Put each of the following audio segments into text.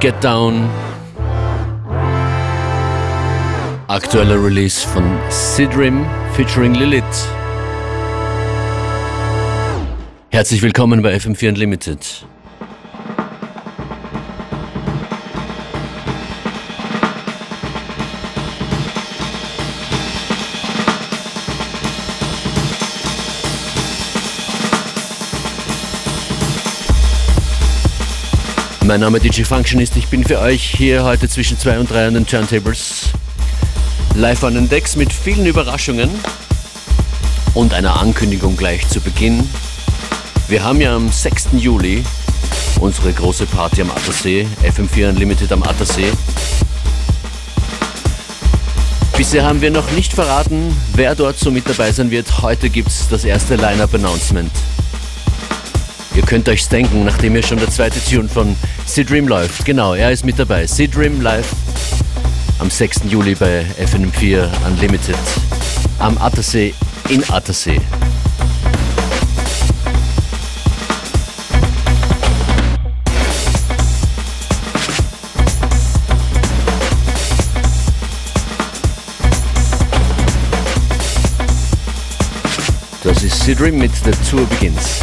Get Down. Aktueller Release von Sidrim featuring Lilith. Herzlich willkommen bei FM4 Unlimited. Mein Name DJ Functionist, ich bin für euch hier heute zwischen 2 und 3 an den Turntables. Live an den Decks mit vielen Überraschungen und einer Ankündigung gleich zu Beginn. Wir haben ja am 6. Juli unsere große Party am Attersee, FM4 Unlimited am Attersee. Bisher haben wir noch nicht verraten, wer dort so mit dabei sein wird. Heute gibt es das erste Line-Up-Announcement. Ihr könnt euch's denken, nachdem ja schon der zweite Tune von Sidrim läuft. Genau, er ist mit dabei. Sidrim live am 6. Juli bei FM4 Unlimited am Attersee in Attersee. Das ist Sidrim mit The Tour Begins.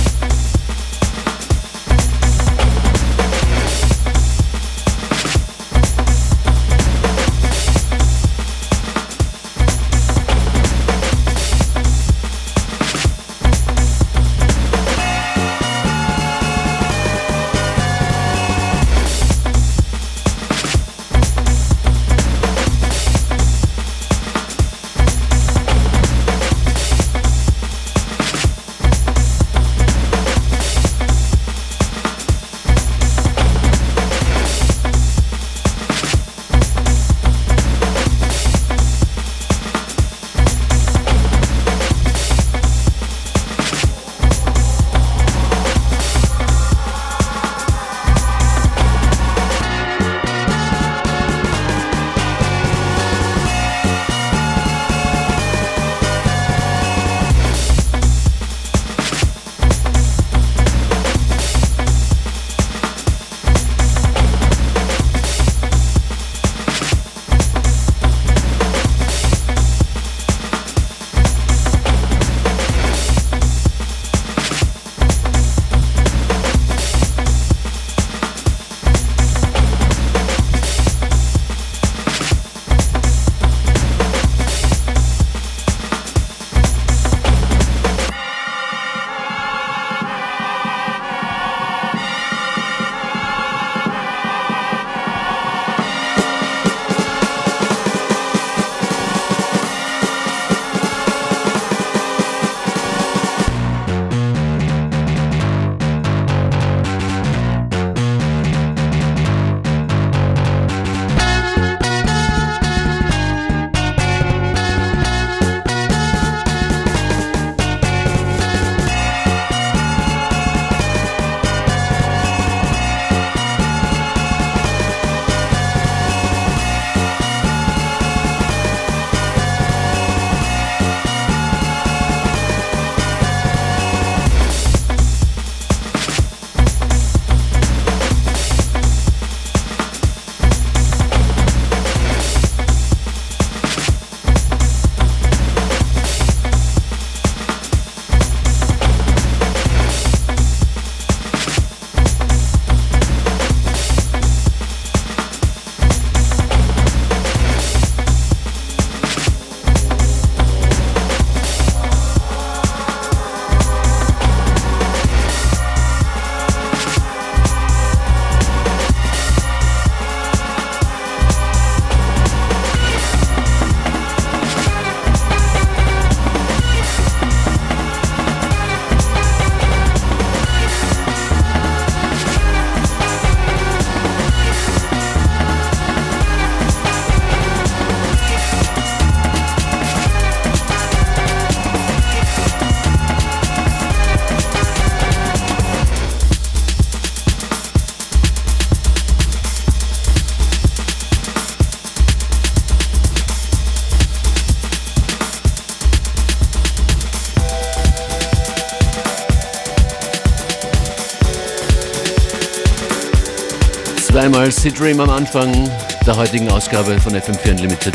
Zweimal Sid Dream am Anfang der heutigen Ausgabe von FM4 Unlimited.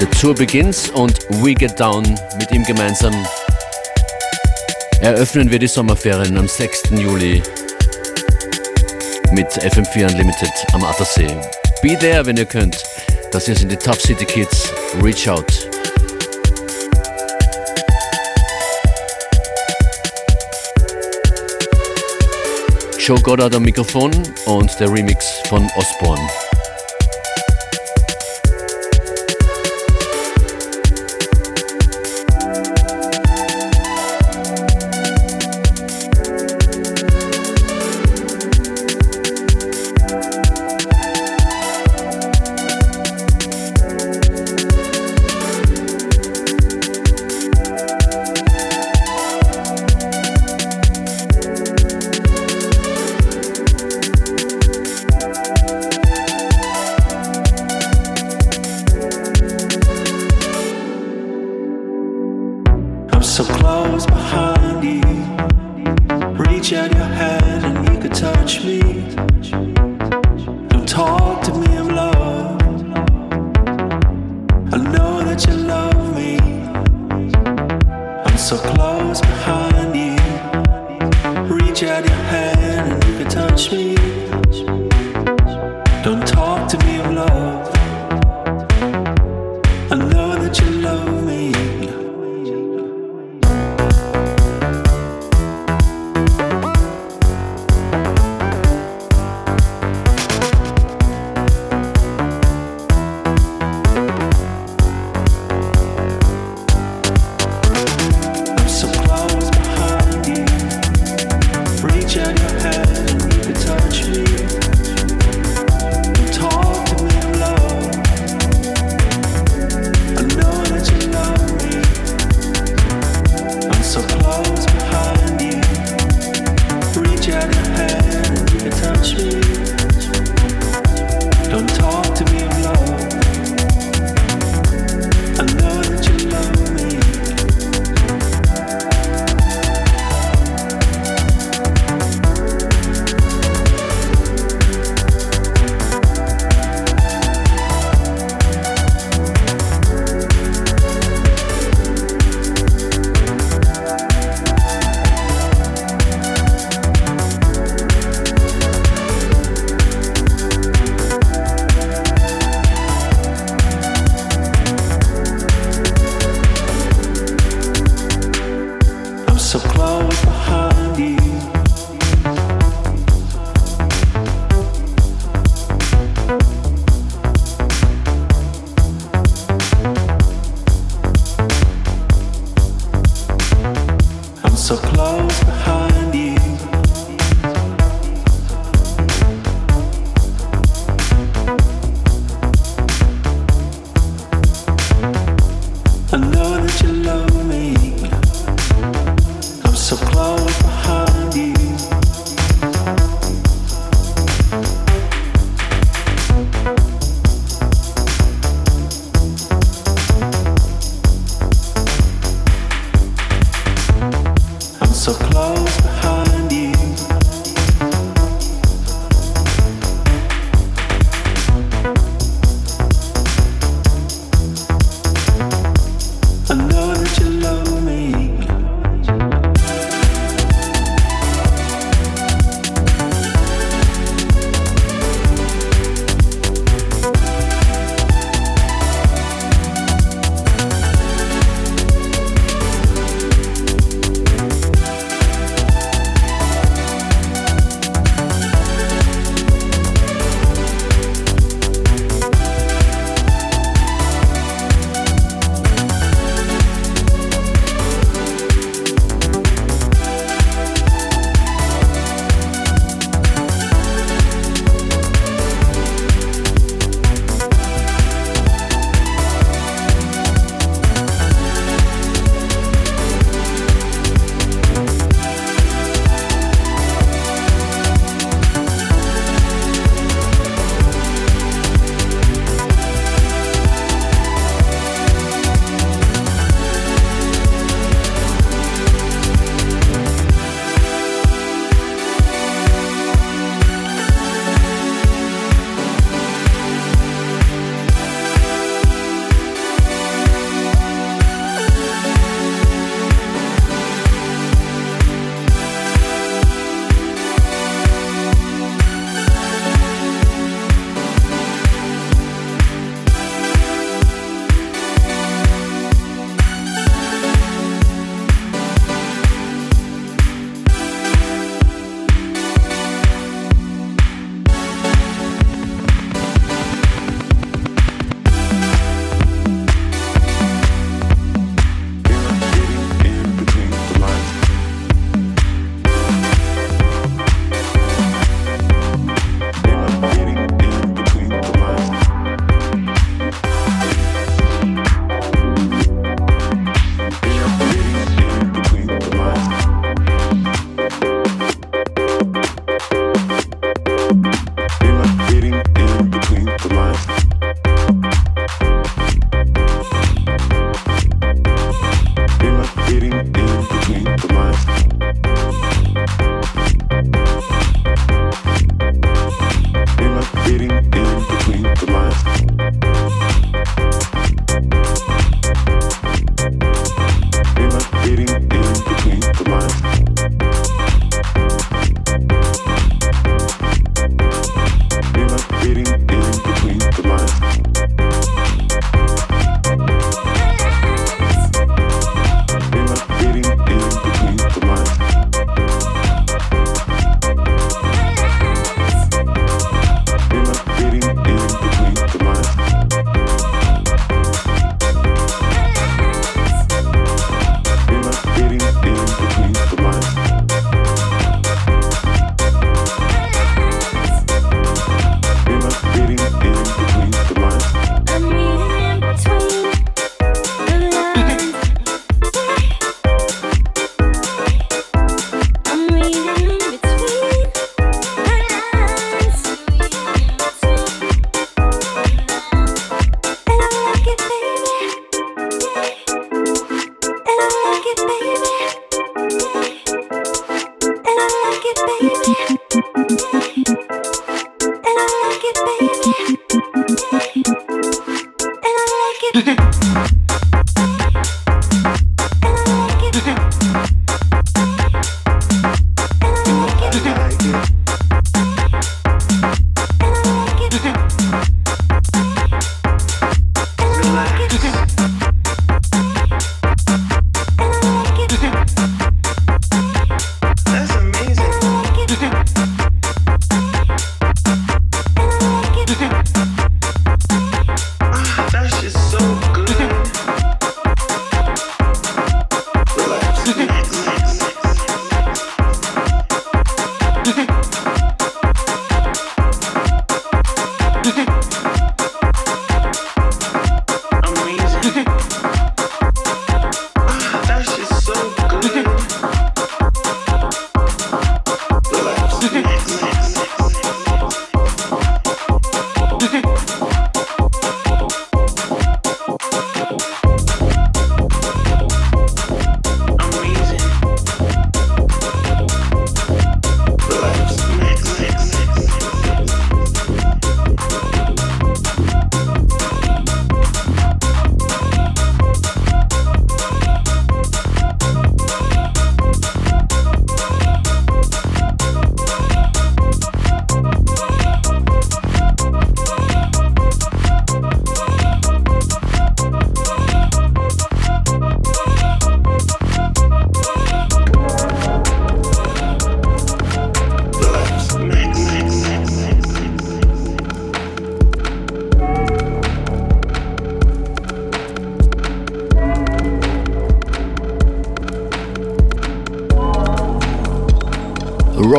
Der Tour beginnt und We Get Down mit ihm gemeinsam eröffnen wir die Sommerferien am 6. Juli mit FM4 Unlimited am Attersee. Be there, wenn ihr könnt. Das hier sind die Top City Kids. Reach out. Joe Goddard am Mikrofon und der Remix von Osborne.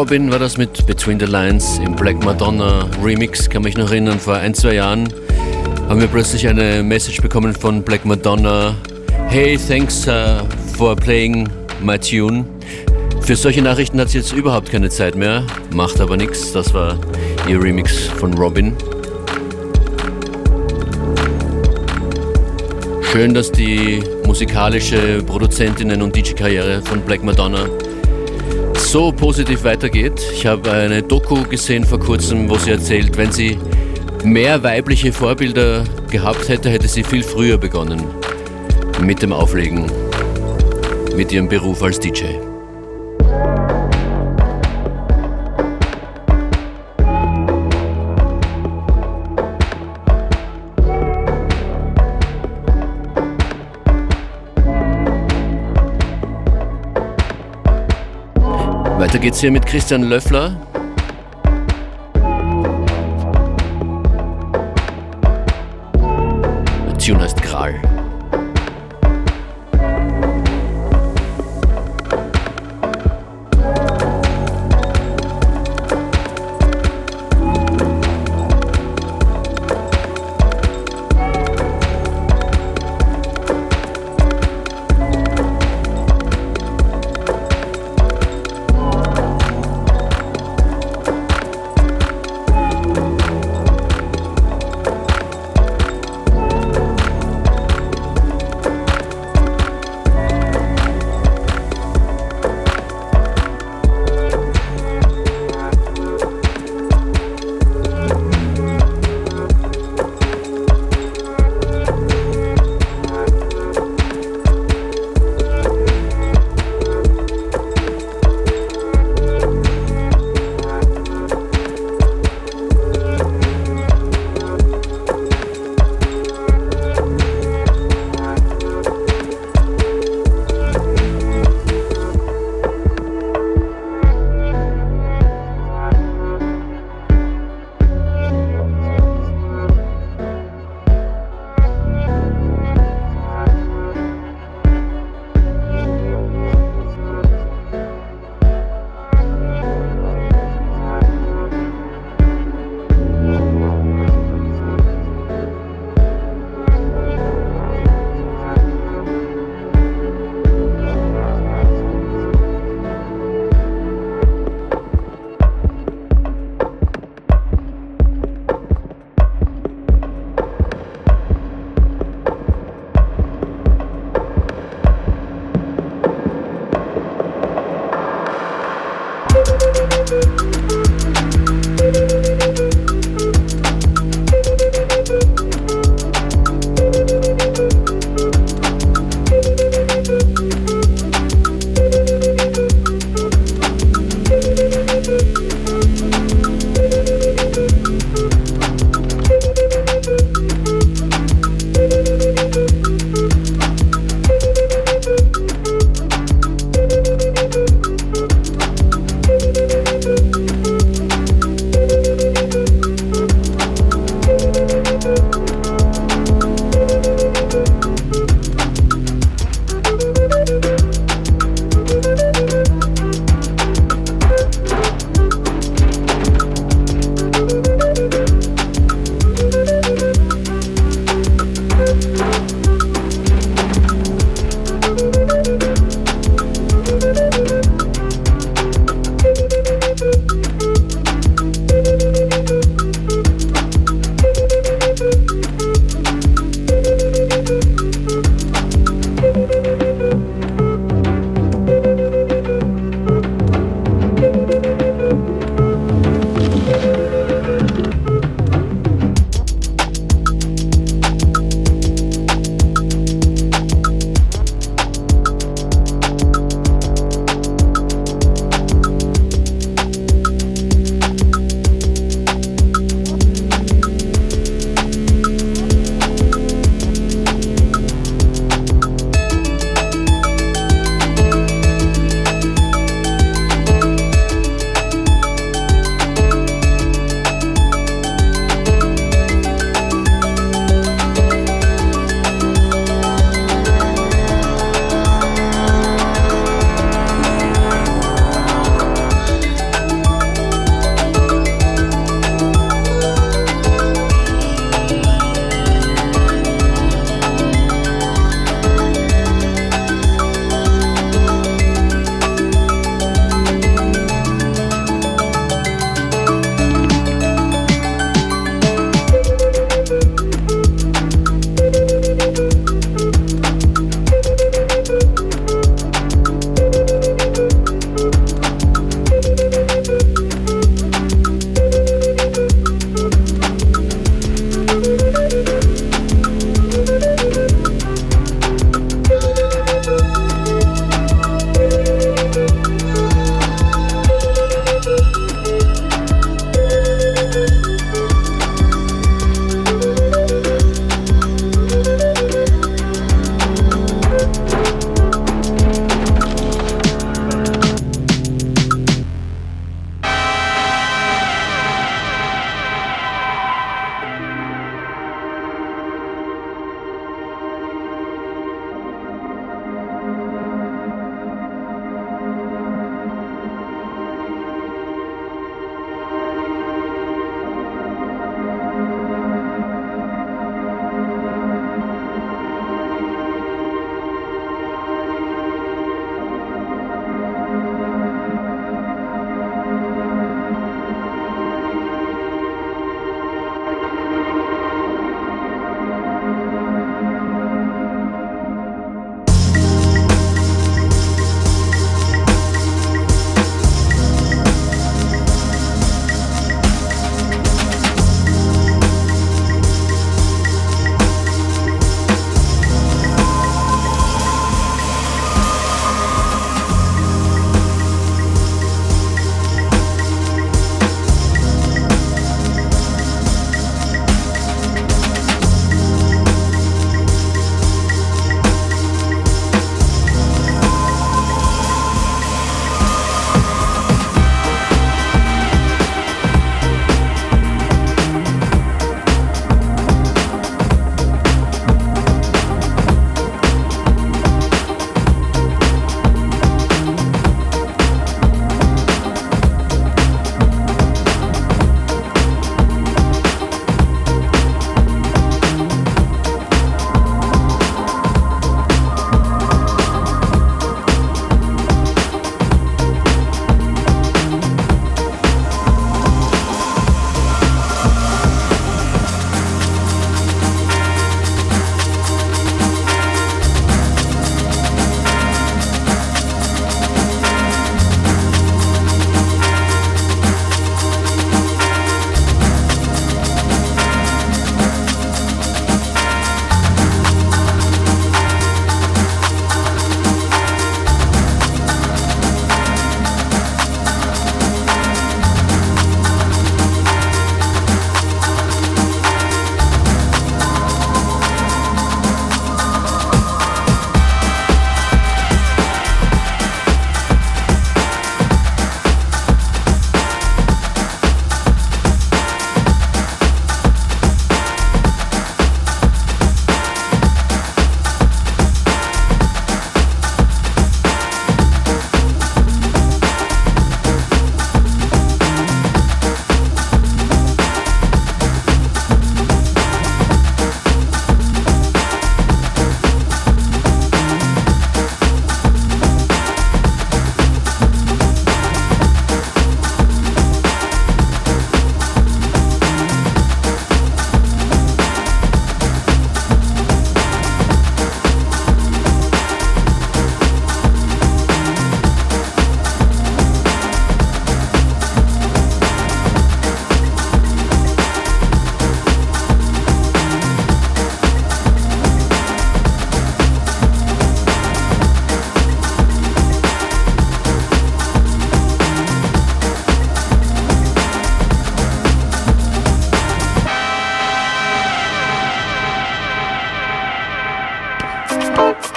Robin war das mit Between the Lines im Black Madonna Remix, kann mich noch erinnern, vor ein, zwei Jahren haben wir plötzlich eine Message bekommen von Black Madonna. Hey, thanks uh, for playing my tune. Für solche Nachrichten hat sie jetzt überhaupt keine Zeit mehr, macht aber nichts. Das war ihr Remix von Robin. Schön, dass die musikalische Produzentinnen und DJ-Karriere von Black Madonna so positiv weitergeht. Ich habe eine Doku gesehen vor kurzem, wo sie erzählt, wenn sie mehr weibliche Vorbilder gehabt hätte, hätte sie viel früher begonnen mit dem Auflegen, mit ihrem Beruf als DJ. Weiter geht's hier mit Christian Löffler. Tune heißt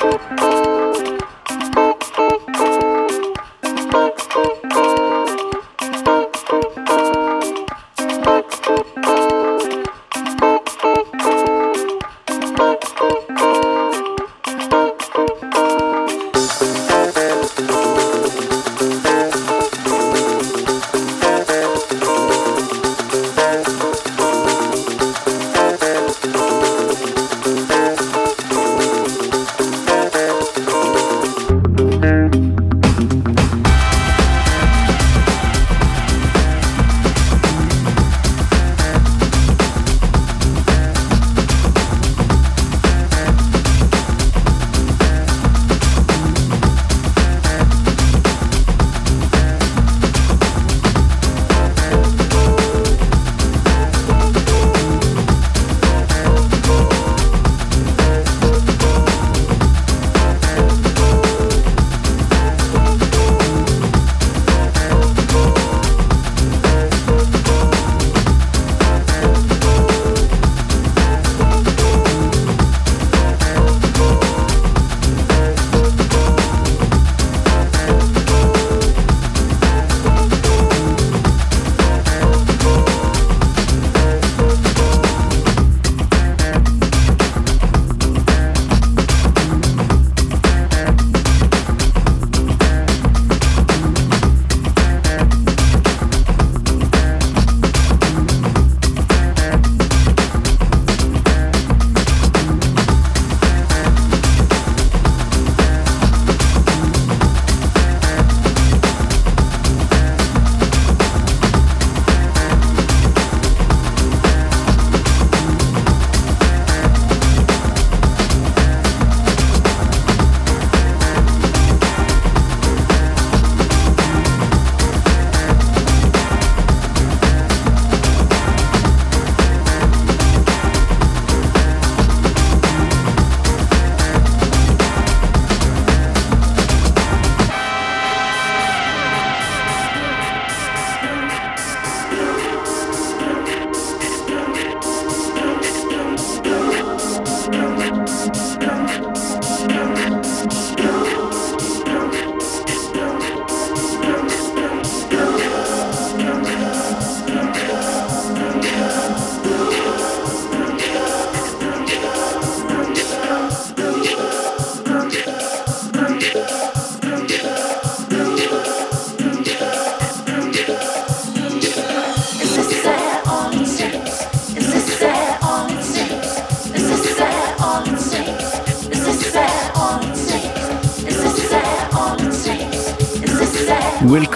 Thank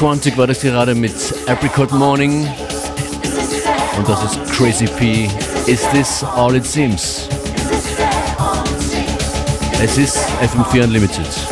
Kral. Will Quantic war das gerade mit Apricot Morning. Und das ist Crazy P. Is this all it seems? Es ist FM4 Unlimited.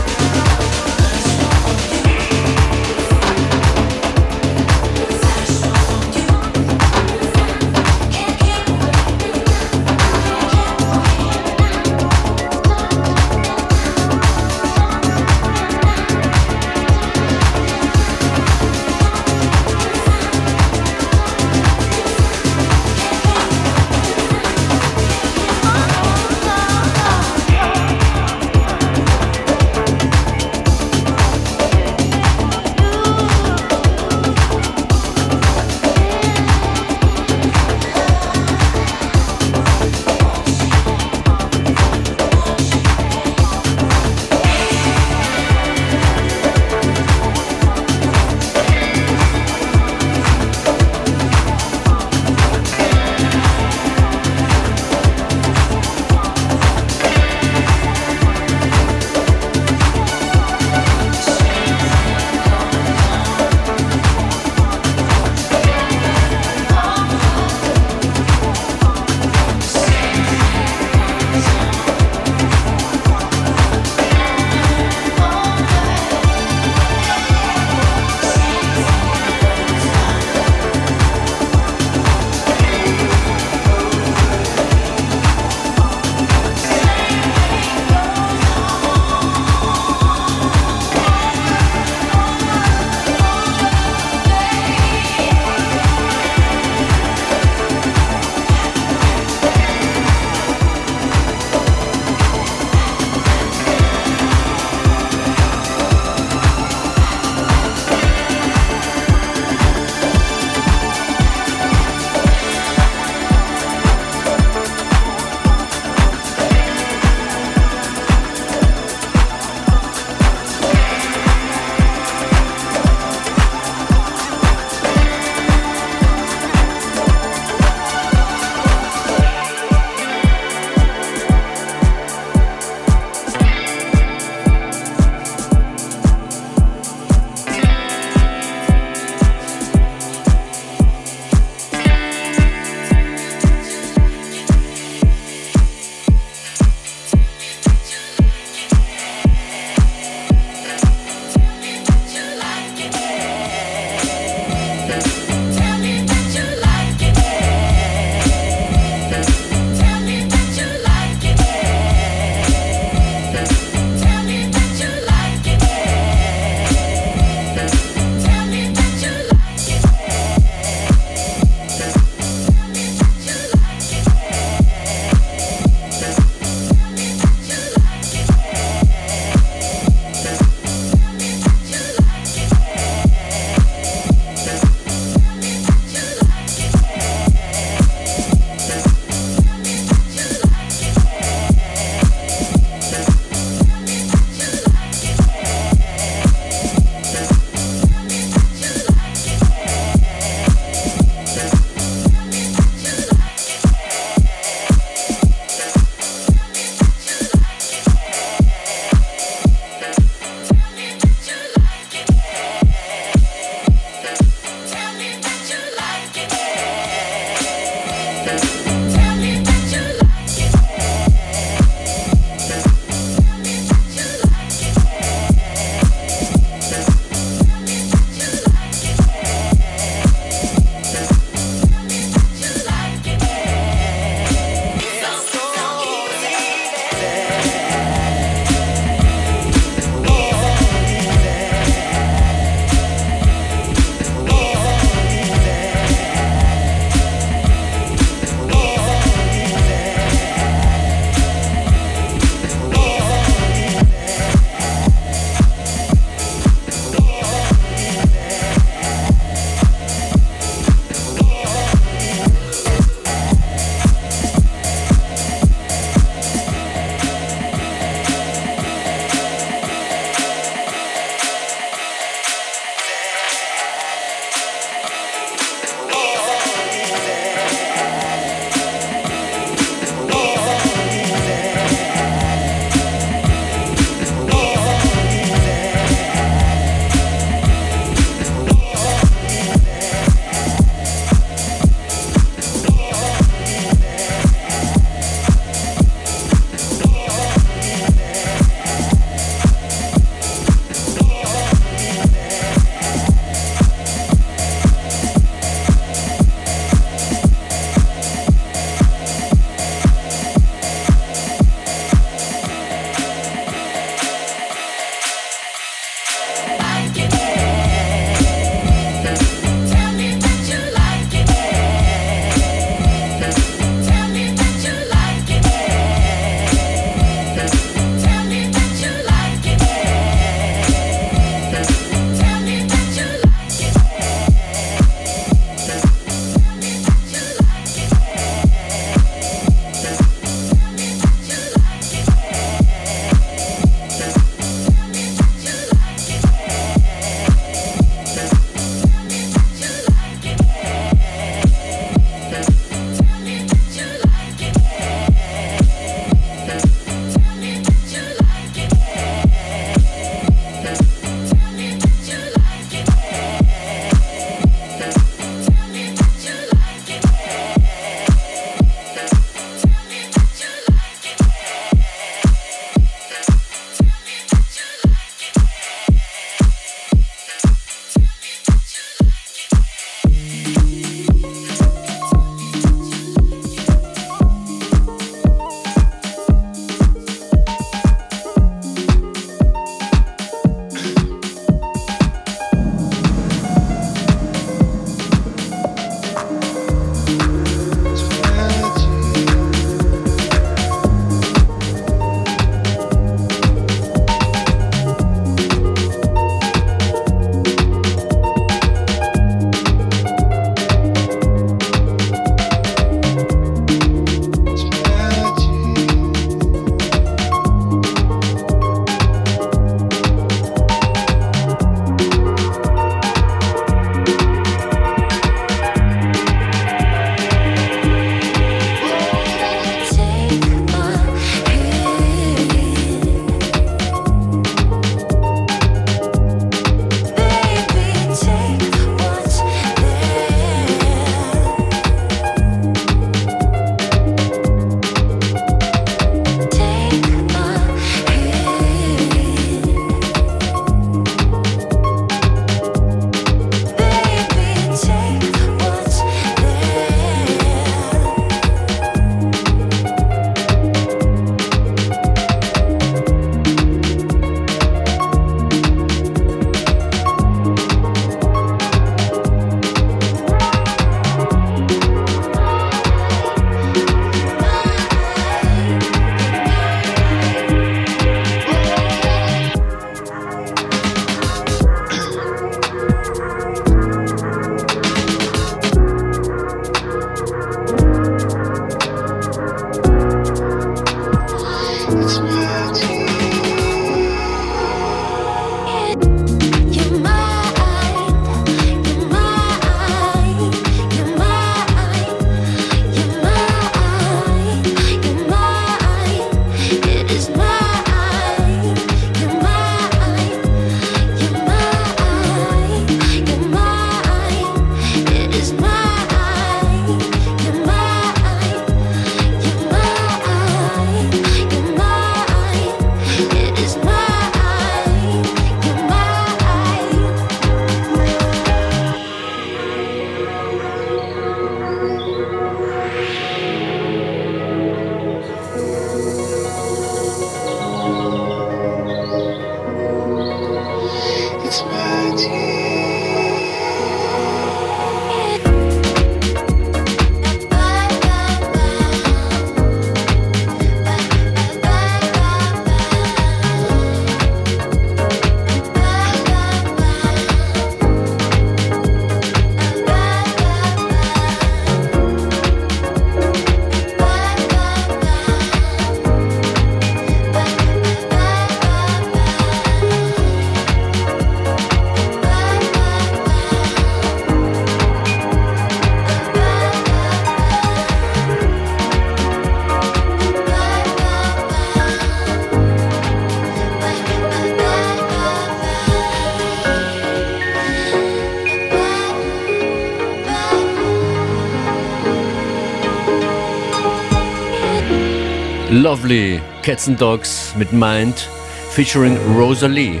Lovely Cats and Dogs mit Mind featuring Rosalie.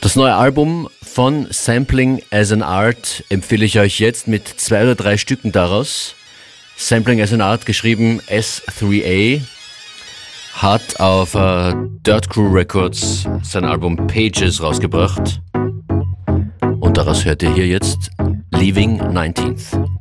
Das neue Album von Sampling as an Art empfehle ich euch jetzt mit zwei oder drei Stücken daraus. Sampling as an Art geschrieben S3A hat auf uh, Dirt Crew Records sein Album Pages rausgebracht. Und daraus hört ihr hier jetzt Leaving 19th.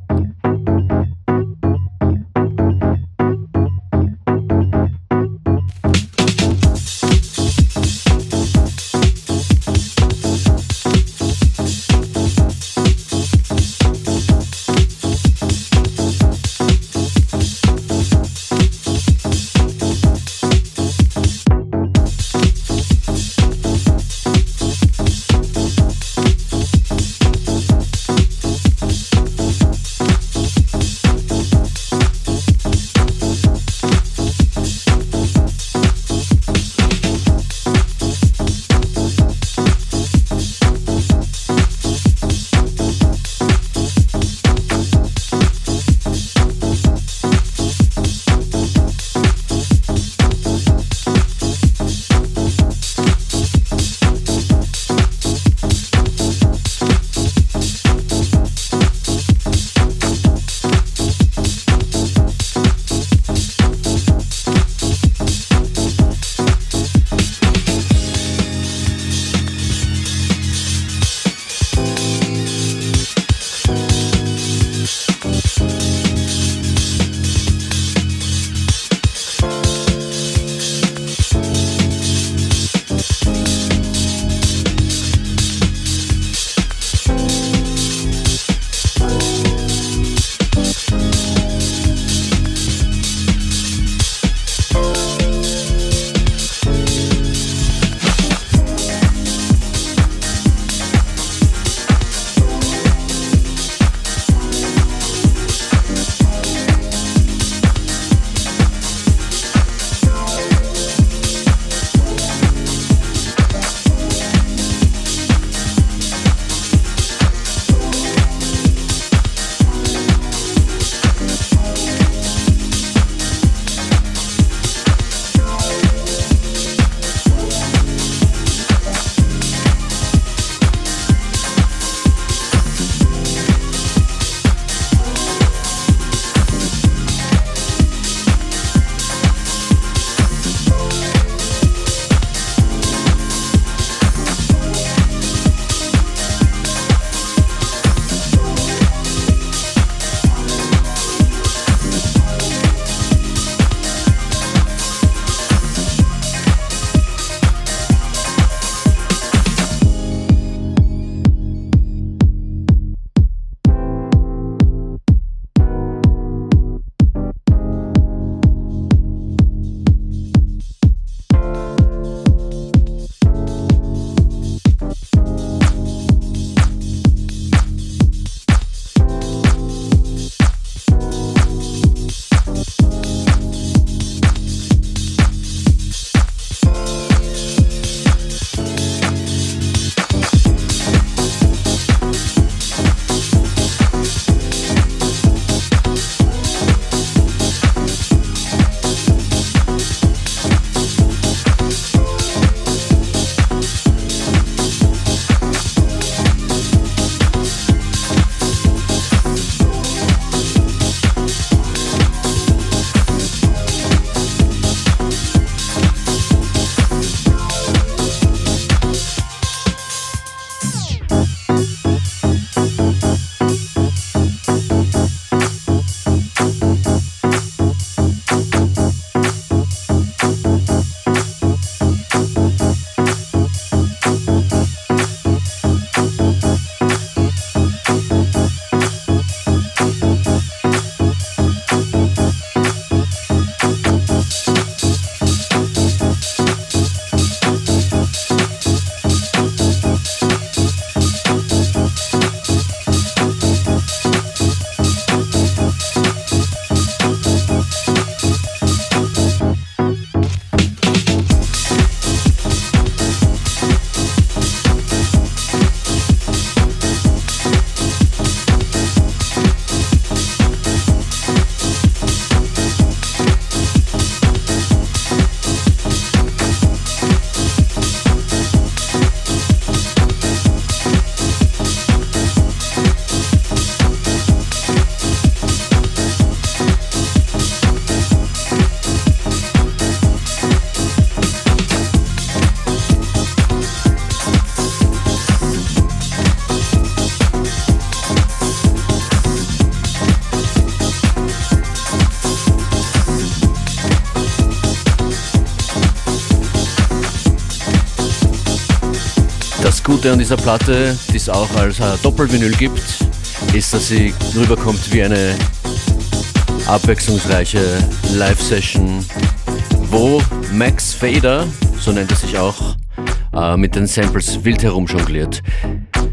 Gute an dieser Platte, die es auch als Doppelvinyl gibt, ist, dass sie rüberkommt wie eine abwechslungsreiche Live-Session, wo Max Fader, so nennt er sich auch, äh, mit den Samples wild herumjongliert.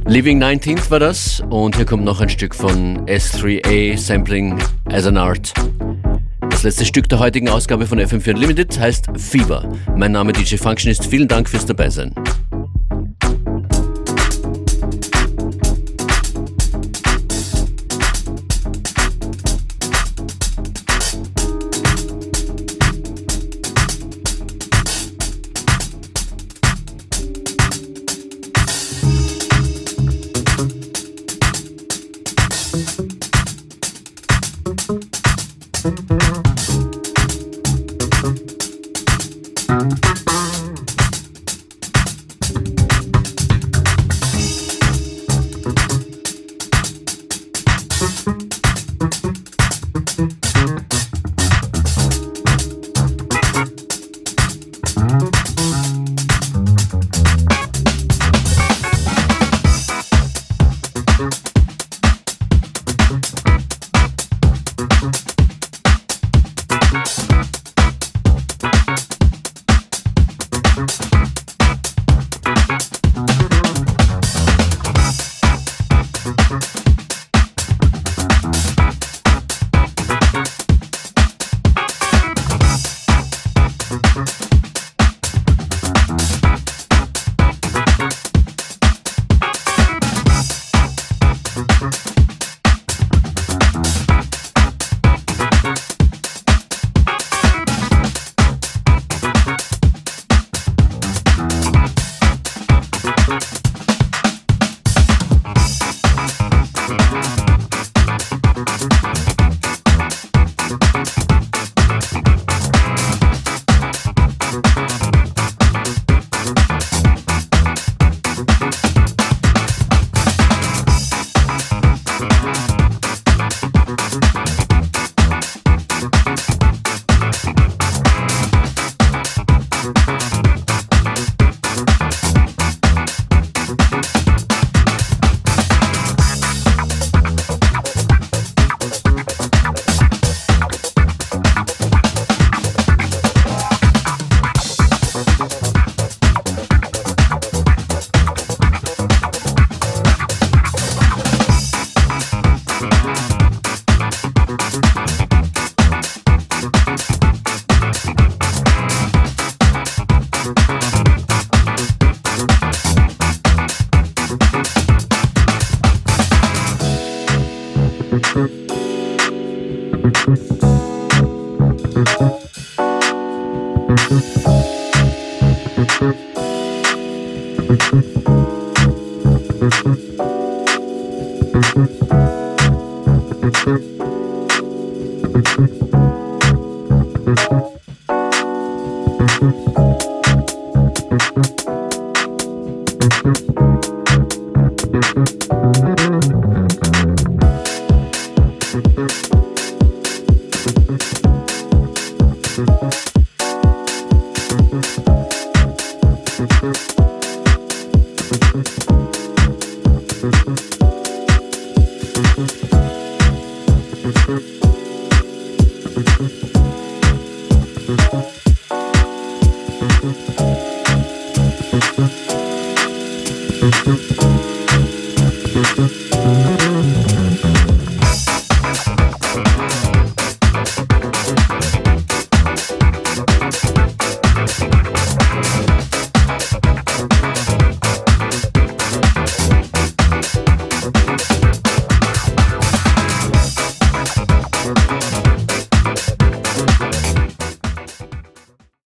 Living 19th war das und hier kommt noch ein Stück von S3A Sampling as an Art. Das letzte Stück der heutigen Ausgabe von FM4 Unlimited heißt Fever. Mein Name DJ Function ist. Vielen Dank fürs Dabeisein.